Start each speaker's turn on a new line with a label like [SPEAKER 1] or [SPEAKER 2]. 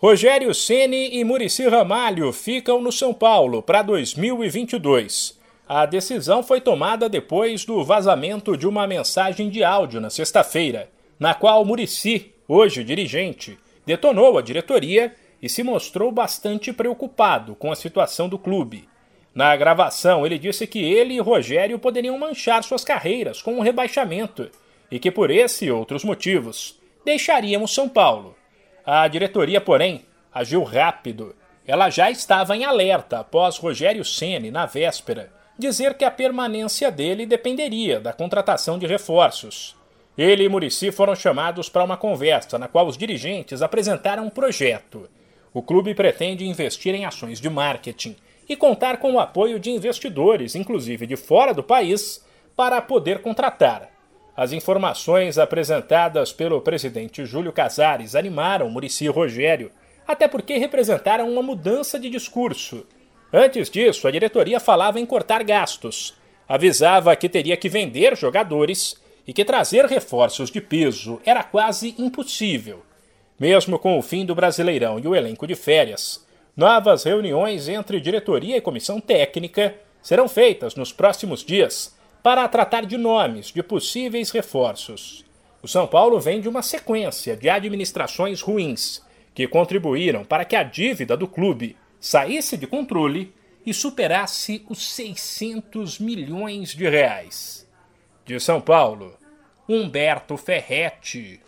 [SPEAKER 1] Rogério Ceni e Murici Ramalho ficam no São Paulo para 2022. A decisão foi tomada depois do vazamento de uma mensagem de áudio na sexta-feira, na qual Murici, hoje dirigente, detonou a diretoria e se mostrou bastante preocupado com a situação do clube. Na gravação, ele disse que ele e Rogério poderiam manchar suas carreiras com um rebaixamento e que por esse e outros motivos deixariam São Paulo. A diretoria, porém, agiu rápido. Ela já estava em alerta após Rogério Ceni, na véspera, dizer que a permanência dele dependeria da contratação de reforços. Ele e Murici foram chamados para uma conversa na qual os dirigentes apresentaram um projeto. O clube pretende investir em ações de marketing e contar com o apoio de investidores, inclusive de fora do país, para poder contratar. As informações apresentadas pelo presidente Júlio Casares animaram Murici Rogério, até porque representaram uma mudança de discurso. Antes disso, a diretoria falava em cortar gastos, avisava que teria que vender jogadores e que trazer reforços de peso era quase impossível. Mesmo com o fim do Brasileirão e o elenco de férias, novas reuniões entre diretoria e comissão técnica serão feitas nos próximos dias para tratar de nomes de possíveis reforços. O São Paulo vem de uma sequência de administrações ruins que contribuíram para que a dívida do clube saísse de controle e superasse os 600 milhões de reais. De São Paulo, Humberto Ferretti.